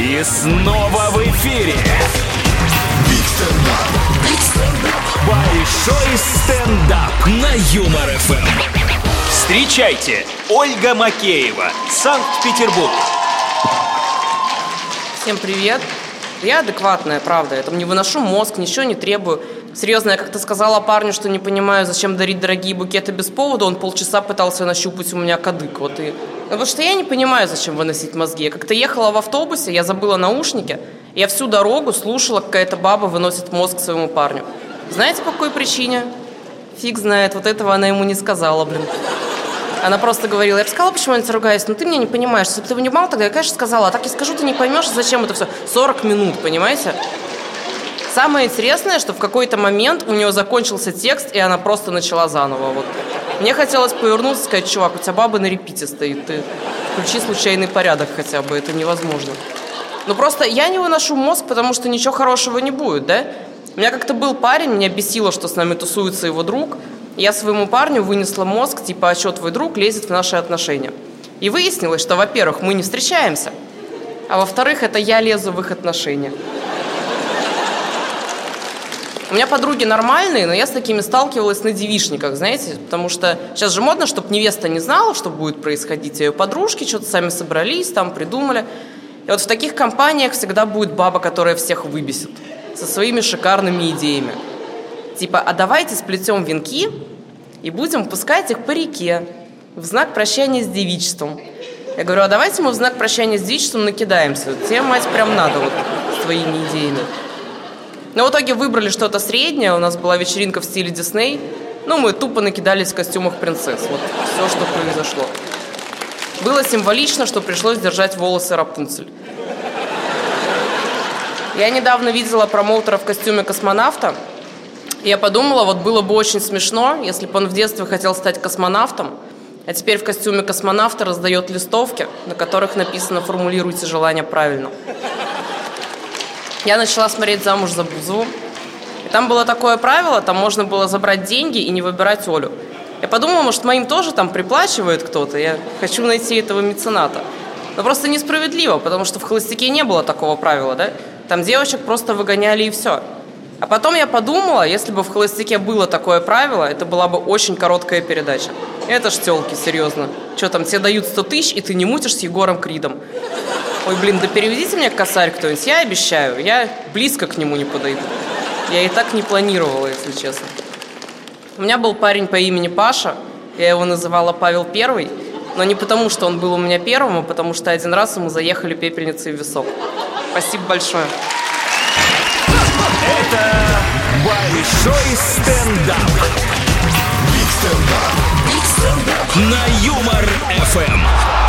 И снова в эфире. Большой стендап на Юмор ФМ. Встречайте, Ольга Макеева, Санкт-Петербург. Всем привет. Я адекватная, правда. Я там не выношу мозг, ничего не требую. Серьезно, я как-то сказала парню, что не понимаю, зачем дарить дорогие букеты без повода. Он полчаса пытался нащупать у меня кадык. Вот и... Потому что я не понимаю, зачем выносить мозги. Я как-то ехала в автобусе, я забыла наушники. Я всю дорогу слушала, какая-то баба выносит мозг своему парню. Знаете, по какой причине? Фиг знает, вот этого она ему не сказала, блин. Она просто говорила, я бы сказала, почему я не ругаюсь, но ты меня не понимаешь. Если бы ты понимал, тогда я, конечно, сказала. А так я скажу, ты не поймешь, зачем это все. 40 минут, понимаете? Самое интересное, что в какой-то момент у нее закончился текст, и она просто начала заново. Вот. Мне хотелось повернуться и сказать, чувак, у тебя баба на репите стоит, ты включи случайный порядок хотя бы, это невозможно. Ну просто я не выношу мозг, потому что ничего хорошего не будет, да? У меня как-то был парень, меня бесило, что с нами тусуется его друг. Я своему парню вынесла мозг, типа, а что твой друг лезет в наши отношения? И выяснилось, что, во-первых, мы не встречаемся, а во-вторых, это я лезу в их отношения. У меня подруги нормальные, но я с такими сталкивалась на девишниках, знаете, потому что сейчас же модно, чтобы невеста не знала, что будет происходить, а ее подружки что-то сами собрались, там придумали. И вот в таких компаниях всегда будет баба, которая всех выбесит со своими шикарными идеями. Типа, а давайте сплетем венки и будем пускать их по реке в знак прощания с девичеством. Я говорю, а давайте мы в знак прощания с девичеством накидаемся. Тебе, мать, прям надо вот с твоими идеями. Но в итоге выбрали что-то среднее. У нас была вечеринка в стиле Дисней. Ну, мы тупо накидались в костюмах принцесс. Вот все, что произошло. Было символично, что пришлось держать волосы Рапунцель. Я недавно видела промоутера в костюме космонавта. И я подумала, вот было бы очень смешно, если бы он в детстве хотел стать космонавтом, а теперь в костюме космонавта раздает листовки, на которых написано «Формулируйте желание правильно». Я начала смотреть «Замуж за Бузову». И там было такое правило, там можно было забрать деньги и не выбирать Олю. Я подумала, может, моим тоже там приплачивает кто-то. Я хочу найти этого мецената. Но просто несправедливо, потому что в «Холостяке» не было такого правила, да? Там девочек просто выгоняли и все. А потом я подумала, если бы в «Холостяке» было такое правило, это была бы очень короткая передача. Это ж тёлки, серьезно. Что там, тебе дают 100 тысяч, и ты не мутишь с Егором Кридом. Ой, блин, да переведите мне косарь кто-нибудь, я обещаю, я близко к нему не подойду. Я и так не планировала, если честно. У меня был парень по имени Паша, я его называла Павел Первый, но не потому, что он был у меня первым, а потому что один раз ему заехали пепельницей в висок. Спасибо большое. Это большой стендап. Big stand-up. Big stand-up. На Юмор ФМ.